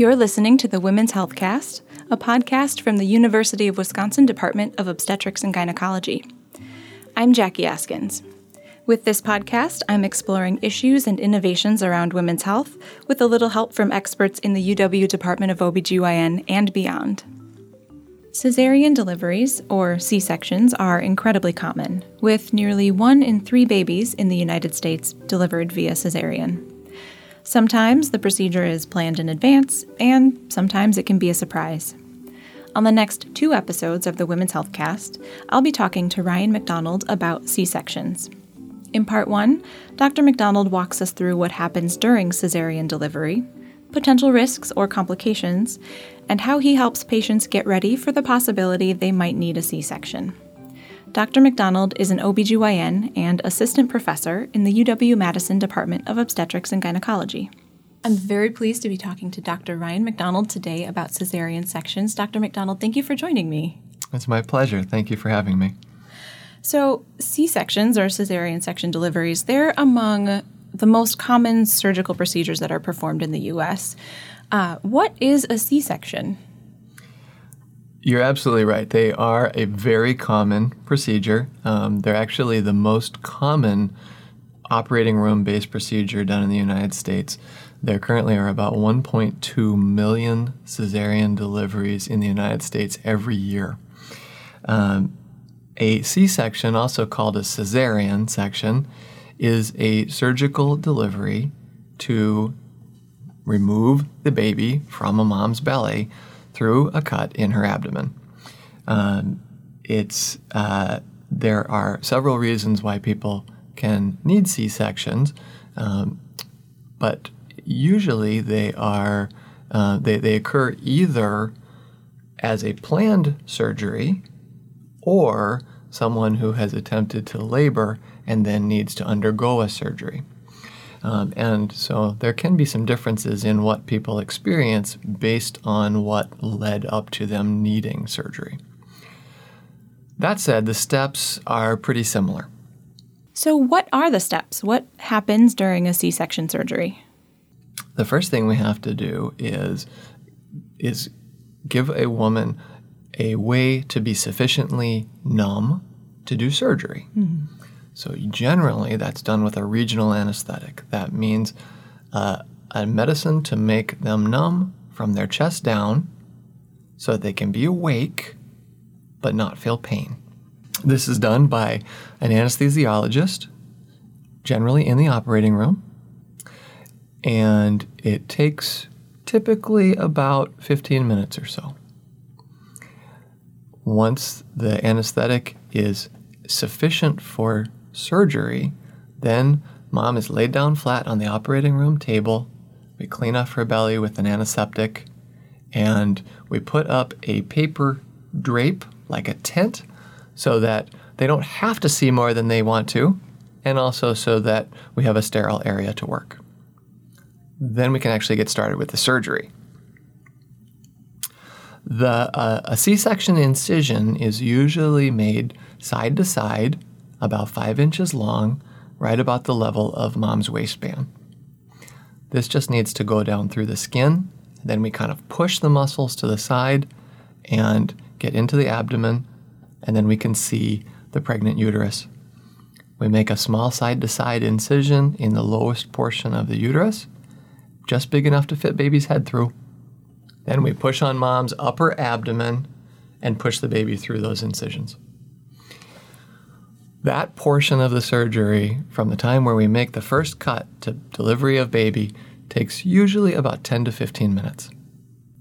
You're listening to the Women's Health Cast, a podcast from the University of Wisconsin Department of Obstetrics and Gynecology. I'm Jackie Askins. With this podcast, I'm exploring issues and innovations around women's health with a little help from experts in the UW Department of OBGYN and beyond. Caesarean deliveries, or C sections, are incredibly common, with nearly one in three babies in the United States delivered via caesarean. Sometimes the procedure is planned in advance, and sometimes it can be a surprise. On the next two episodes of the Women's Health Cast, I'll be talking to Ryan McDonald about C sections. In part one, Dr. McDonald walks us through what happens during caesarean delivery, potential risks or complications, and how he helps patients get ready for the possibility they might need a C section. Dr. McDonald is an OBGYN and assistant professor in the UW Madison Department of Obstetrics and Gynecology. I'm very pleased to be talking to Dr. Ryan McDonald today about cesarean sections. Dr. McDonald, thank you for joining me. It's my pleasure. Thank you for having me. So, C sections or cesarean section deliveries, they're among the most common surgical procedures that are performed in the US. Uh, what is a C section? You're absolutely right. They are a very common procedure. Um, they're actually the most common operating room based procedure done in the United States. There currently are about 1.2 million cesarean deliveries in the United States every year. Um, a C section, also called a cesarean section, is a surgical delivery to remove the baby from a mom's belly through a cut in her abdomen. Um, it's uh, there are several reasons why people can need C sections, um, but usually they are uh, they, they occur either as a planned surgery or someone who has attempted to labor and then needs to undergo a surgery. Um, and so there can be some differences in what people experience based on what led up to them needing surgery. That said, the steps are pretty similar. So, what are the steps? What happens during a C section surgery? The first thing we have to do is, is give a woman a way to be sufficiently numb to do surgery. Mm-hmm. So, generally, that's done with a regional anesthetic. That means uh, a medicine to make them numb from their chest down so that they can be awake but not feel pain. This is done by an anesthesiologist, generally in the operating room, and it takes typically about 15 minutes or so. Once the anesthetic is sufficient for surgery, then mom is laid down flat on the operating room table. We clean off her belly with an antiseptic, and we put up a paper drape like a tent so that they don't have to see more than they want to, and also so that we have a sterile area to work. Then we can actually get started with the surgery. The, uh, a C section incision is usually made side to side about five inches long, right about the level of mom's waistband. This just needs to go down through the skin. Then we kind of push the muscles to the side and get into the abdomen, and then we can see the pregnant uterus. We make a small side to side incision in the lowest portion of the uterus, just big enough to fit baby's head through. Then we push on mom's upper abdomen and push the baby through those incisions. That portion of the surgery, from the time where we make the first cut to delivery of baby, takes usually about 10 to 15 minutes.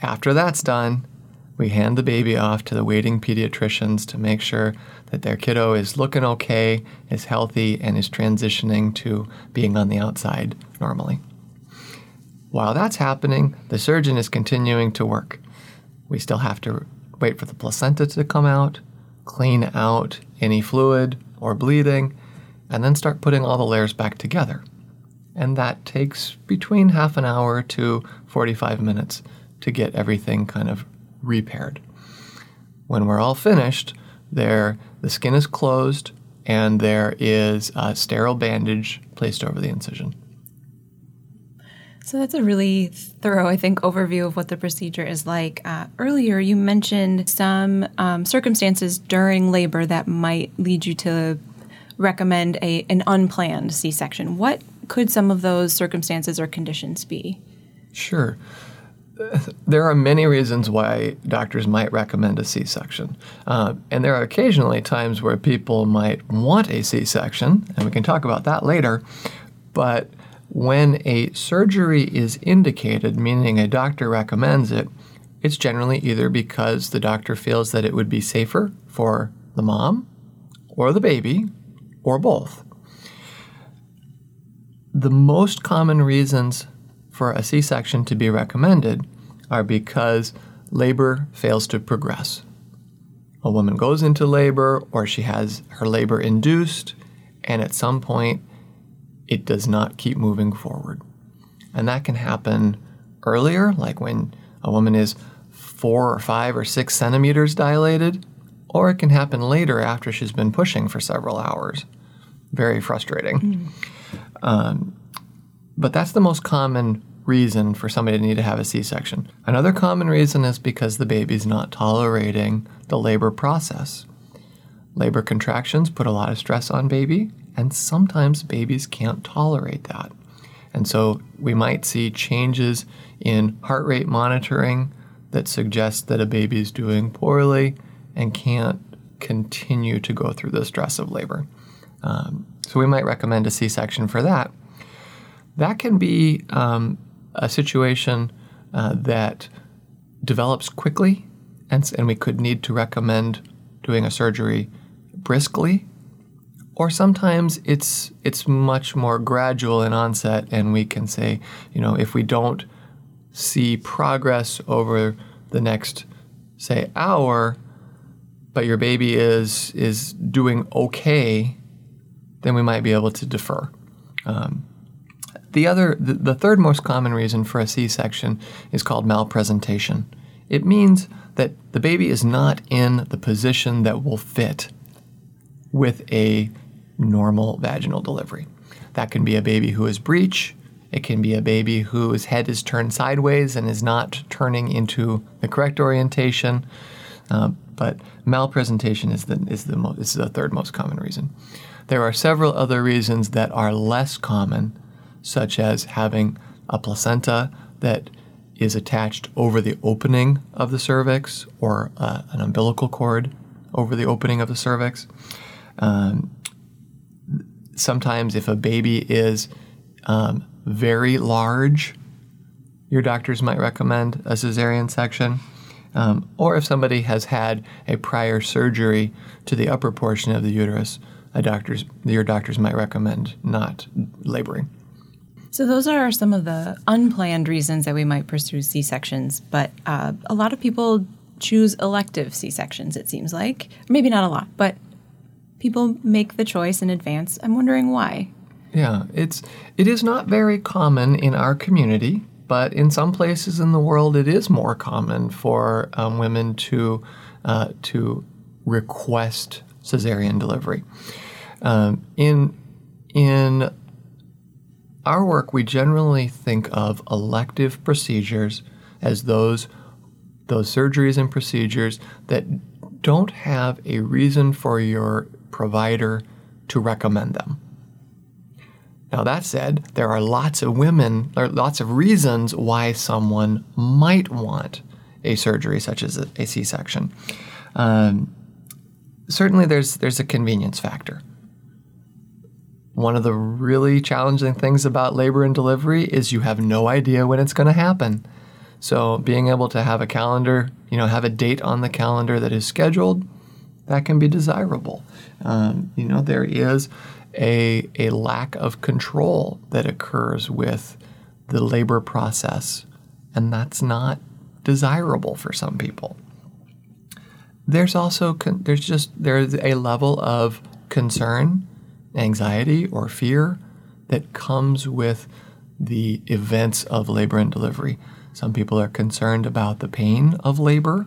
After that's done, we hand the baby off to the waiting pediatricians to make sure that their kiddo is looking okay, is healthy, and is transitioning to being on the outside normally. While that's happening, the surgeon is continuing to work. We still have to wait for the placenta to come out, clean out any fluid, or bleeding, and then start putting all the layers back together. And that takes between half an hour to 45 minutes to get everything kind of repaired. When we're all finished, there the skin is closed and there is a sterile bandage placed over the incision. So that's a really thorough, I think, overview of what the procedure is like. Uh, earlier, you mentioned some um, circumstances during labor that might lead you to recommend a an unplanned C-section. What could some of those circumstances or conditions be? Sure. There are many reasons why doctors might recommend a C section. Uh, and there are occasionally times where people might want a C section, and we can talk about that later. But when a surgery is indicated, meaning a doctor recommends it, it's generally either because the doctor feels that it would be safer for the mom or the baby or both. The most common reasons for a C section to be recommended are because labor fails to progress. A woman goes into labor or she has her labor induced, and at some point it does not keep moving forward. And that can happen earlier, like when a woman is four or five or six centimeters dilated, or it can happen later after she's been pushing for several hours. Very frustrating. Mm. Um, but that's the most common reason for somebody to need to have a C section. Another common reason is because the baby's not tolerating the labor process. Labor contractions put a lot of stress on baby, and sometimes babies can't tolerate that. And so we might see changes in heart rate monitoring that suggest that a baby is doing poorly and can't continue to go through the stress of labor. Um, so we might recommend a C section for that. That can be um, a situation uh, that develops quickly, and, and we could need to recommend doing a surgery briskly. Or sometimes it's it's much more gradual in onset, and we can say, you know, if we don't see progress over the next, say, hour, but your baby is is doing okay, then we might be able to defer. Um, the other, the, the third most common reason for a C-section is called malpresentation. It means that the baby is not in the position that will fit with a normal vaginal delivery. That can be a baby who is breech. It can be a baby whose head is turned sideways and is not turning into the correct orientation. Uh, but malpresentation is the is the mo- is the third most common reason. There are several other reasons that are less common such as having a placenta that is attached over the opening of the cervix or uh, an umbilical cord over the opening of the cervix. Um, sometimes, if a baby is um, very large, your doctors might recommend a cesarean section. Um, or if somebody has had a prior surgery to the upper portion of the uterus, a doctor's, your doctors might recommend not laboring. So, those are some of the unplanned reasons that we might pursue C sections, but uh, a lot of people choose elective C sections, it seems like. Maybe not a lot, but people make the choice in advance. I'm wondering why. Yeah, it's it is not very common in our community, but in some places in the world, it is more common for um, women to uh, to request cesarean delivery. Um, in in our work, we generally think of elective procedures as those those surgeries and procedures that don't have a reason for your provider to recommend them. Now, that said, there are lots of women, or lots of reasons why someone might want a surgery such as a C section. Um, certainly, there's, there's a convenience factor. One of the really challenging things about labor and delivery is you have no idea when it's going to happen. So being able to have a calendar, you know, have a date on the calendar that is scheduled, that can be desirable. Um, you know, there is a, a lack of control that occurs with the labor process, and that's not desirable for some people. There's also con- there's just there's a level of concern anxiety or fear that comes with the events of labor and delivery. Some people are concerned about the pain of labor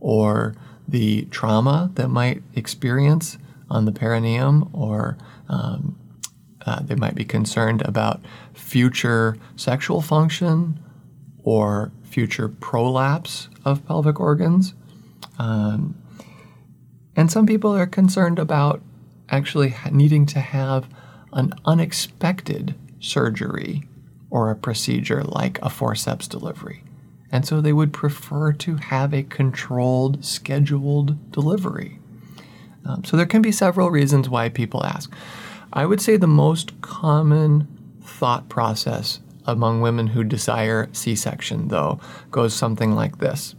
or the trauma that might experience on the perineum or um, Uh, they might be concerned about future sexual function or future prolapse of pelvic organs. Um, and some people are concerned about actually needing to have an unexpected surgery or a procedure like a forceps delivery. And so they would prefer to have a controlled, scheduled delivery. Um, so there can be several reasons why people ask. I would say the most common thought process among women who desire C section, though, goes something like this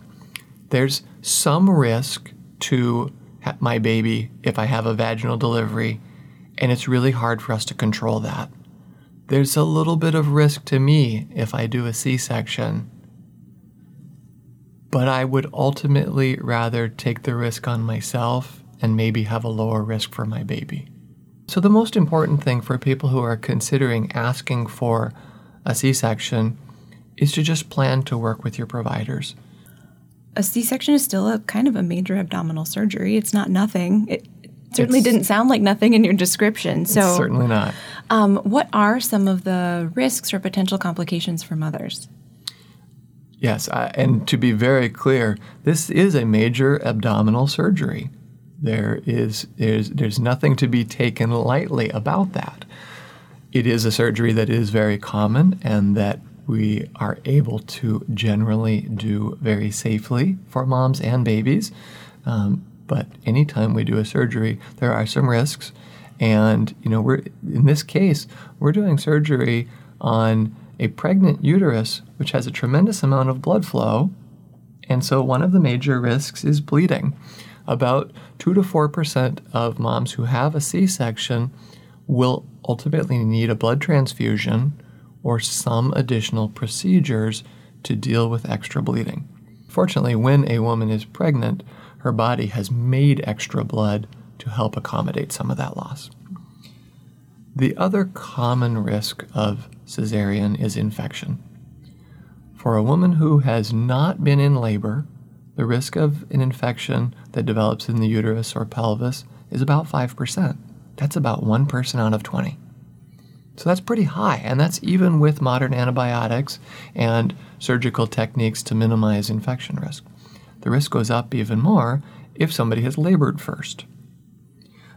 There's some risk to my baby if I have a vaginal delivery, and it's really hard for us to control that. There's a little bit of risk to me if I do a C section, but I would ultimately rather take the risk on myself and maybe have a lower risk for my baby. So, the most important thing for people who are considering asking for a C section is to just plan to work with your providers. A C section is still a kind of a major abdominal surgery. It's not nothing. It certainly it's, didn't sound like nothing in your description. So, certainly not. Um, what are some of the risks or potential complications for mothers? Yes, I, and to be very clear, this is a major abdominal surgery. There is there's there's nothing to be taken lightly about that. It is a surgery that is very common and that we are able to generally do very safely for moms and babies. Um, but anytime we do a surgery, there are some risks, and you know we're in this case we're doing surgery on a pregnant uterus which has a tremendous amount of blood flow, and so one of the major risks is bleeding about 2 to 4% of moms who have a C section will ultimately need a blood transfusion or some additional procedures to deal with extra bleeding. Fortunately, when a woman is pregnant, her body has made extra blood to help accommodate some of that loss. The other common risk of cesarean is infection. For a woman who has not been in labor the risk of an infection that develops in the uterus or pelvis is about 5%. That's about one person out of 20. So that's pretty high, and that's even with modern antibiotics and surgical techniques to minimize infection risk. The risk goes up even more if somebody has labored first.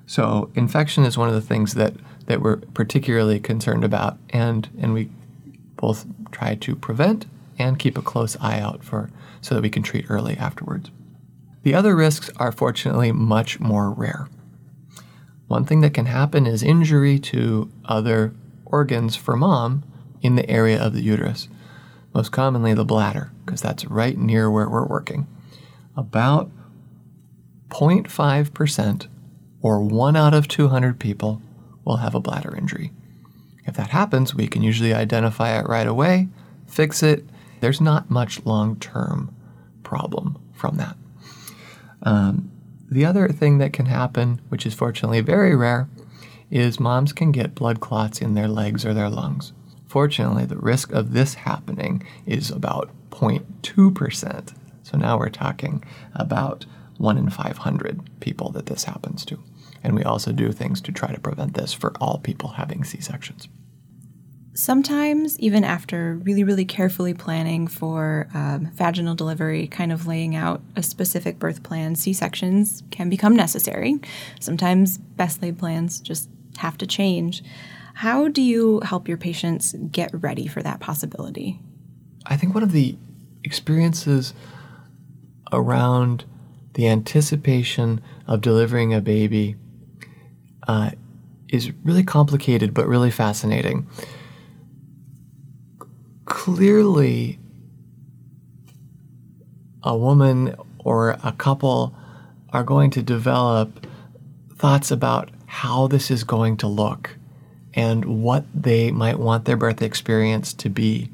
So infection is one of the things that, that we're particularly concerned about, and, and we both try to prevent and keep a close eye out for so that we can treat early afterwards. The other risks are fortunately much more rare. One thing that can happen is injury to other organs for mom in the area of the uterus, most commonly the bladder, because that's right near where we're working. About 0.5% or 1 out of 200 people will have a bladder injury. If that happens, we can usually identify it right away, fix it, there's not much long term problem from that. Um, the other thing that can happen, which is fortunately very rare, is moms can get blood clots in their legs or their lungs. Fortunately, the risk of this happening is about 0.2%. So now we're talking about 1 in 500 people that this happens to. And we also do things to try to prevent this for all people having C sections. Sometimes, even after really, really carefully planning for um, vaginal delivery, kind of laying out a specific birth plan, C sections can become necessary. Sometimes best laid plans just have to change. How do you help your patients get ready for that possibility? I think one of the experiences around the anticipation of delivering a baby uh, is really complicated but really fascinating clearly a woman or a couple are going to develop thoughts about how this is going to look and what they might want their birth experience to be.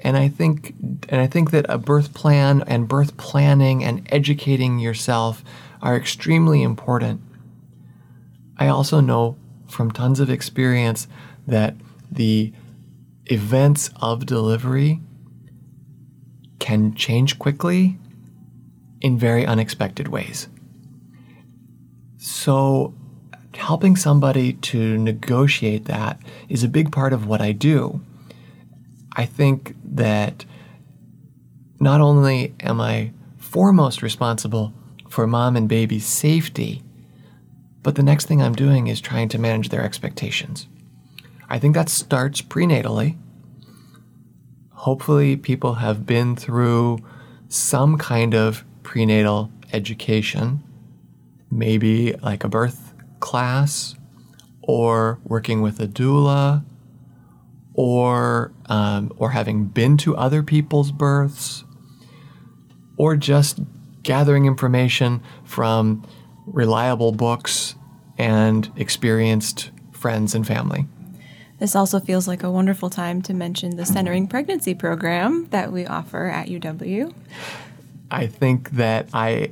And I think and I think that a birth plan and birth planning and educating yourself are extremely important. I also know from tons of experience that the events of delivery can change quickly in very unexpected ways. So, helping somebody to negotiate that is a big part of what I do. I think that not only am I foremost responsible for mom and baby's safety, but the next thing I'm doing is trying to manage their expectations. I think that starts prenatally. Hopefully, people have been through some kind of prenatal education, maybe like a birth class, or working with a doula, or um, or having been to other people's births, or just gathering information from reliable books and experienced friends and family. This also feels like a wonderful time to mention the Centering Pregnancy program that we offer at UW. I think that I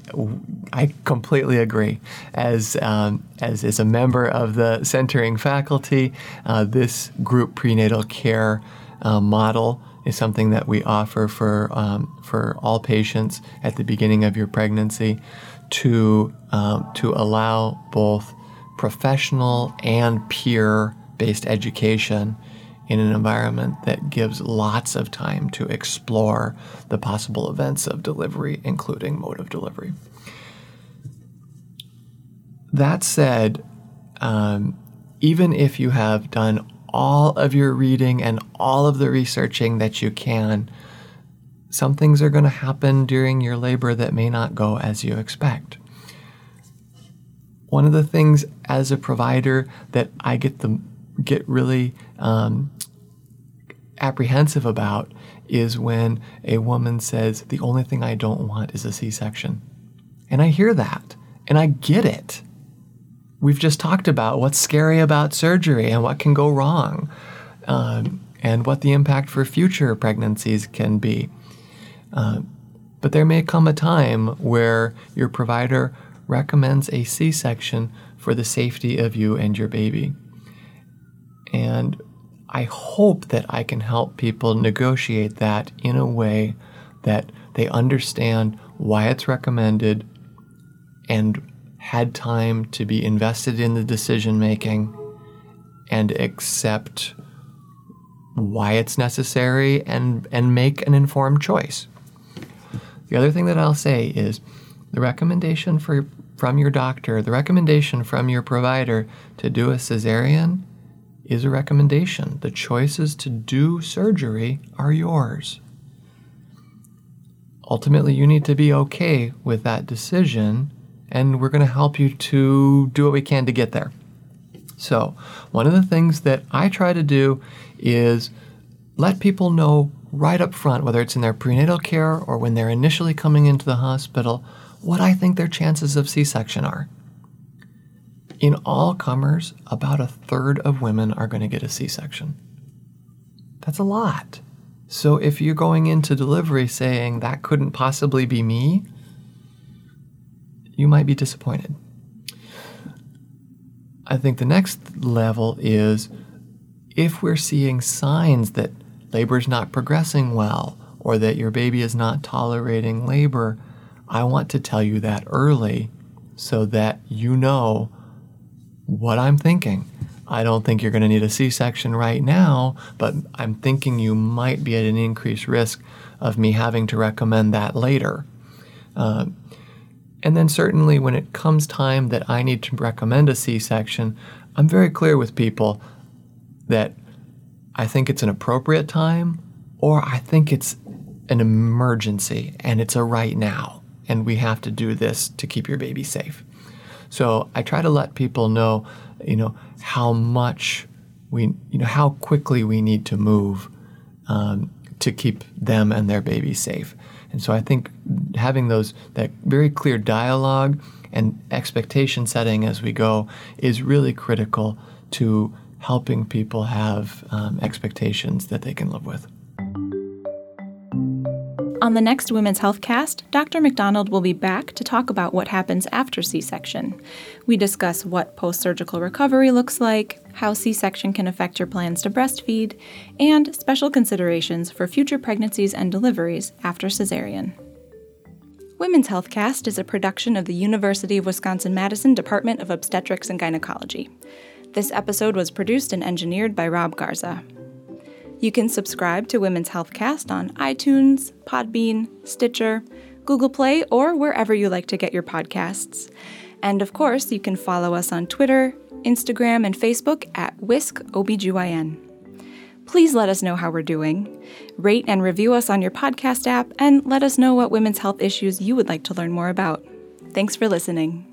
I completely agree. As um, as as a member of the centering faculty, uh, this group prenatal care uh, model is something that we offer for um, for all patients at the beginning of your pregnancy, to um, to allow both professional and peer based education in an environment that gives lots of time to explore the possible events of delivery, including mode of delivery. That said, um, even if you have done all of your reading and all of the researching that you can, some things are going to happen during your labor that may not go as you expect. One of the things as a provider that I get the get really um, apprehensive about is when a woman says, The only thing I don't want is a C section. And I hear that and I get it. We've just talked about what's scary about surgery and what can go wrong, um, and what the impact for future pregnancies can be. Uh, but there may come a time where your provider recommends a C section for the safety of you and your baby. And I hope that I can help people negotiate that in a way that they understand why it's recommended and had time to be invested in the decision making and accept why it's necessary and, and make an informed choice. The other thing that I'll say is the recommendation for, from your doctor, the recommendation from your provider to do a cesarean is a recommendation. The choices to do surgery are yours. Ultimately, you need to be okay with that decision, and we're going to help you to do what we can to get there. So, one of the things that I try to do is let people know right up front, whether it's in their prenatal care or when they're initially coming into the hospital, what I think their chances of C section are. In all comers, about a third of women are going to get a C section. That's a lot. So if you're going into delivery saying that couldn't possibly be me, you might be disappointed. I think the next level is if we're seeing signs that labor is not progressing well or that your baby is not tolerating labor, I want to tell you that early so that you know what I'm thinking. I don't think you're going to need a C section right now, but I'm thinking you might be at an increased risk of me having to recommend that later. Uh, and then, certainly, when it comes time that I need to recommend a C section, I'm very clear with people that I think it's an appropriate time or I think it's an emergency and it's a right now, and we have to do this to keep your baby safe. So I try to let people know, you know, how much we, you know, how quickly we need to move um, to keep them and their baby safe. And so I think having those that very clear dialogue and expectation setting as we go is really critical to helping people have um, expectations that they can live with. On the next Women's Health Cast, Dr. McDonald will be back to talk about what happens after C section. We discuss what post surgical recovery looks like, how C section can affect your plans to breastfeed, and special considerations for future pregnancies and deliveries after cesarean. Women's Health Cast is a production of the University of Wisconsin Madison Department of Obstetrics and Gynecology. This episode was produced and engineered by Rob Garza. You can subscribe to Women's Healthcast on iTunes, Podbean, Stitcher, Google Play, or wherever you like to get your podcasts. And of course, you can follow us on Twitter, Instagram, and Facebook at Wisc OBGYN. Please let us know how we're doing. Rate and review us on your podcast app, and let us know what women's health issues you would like to learn more about. Thanks for listening.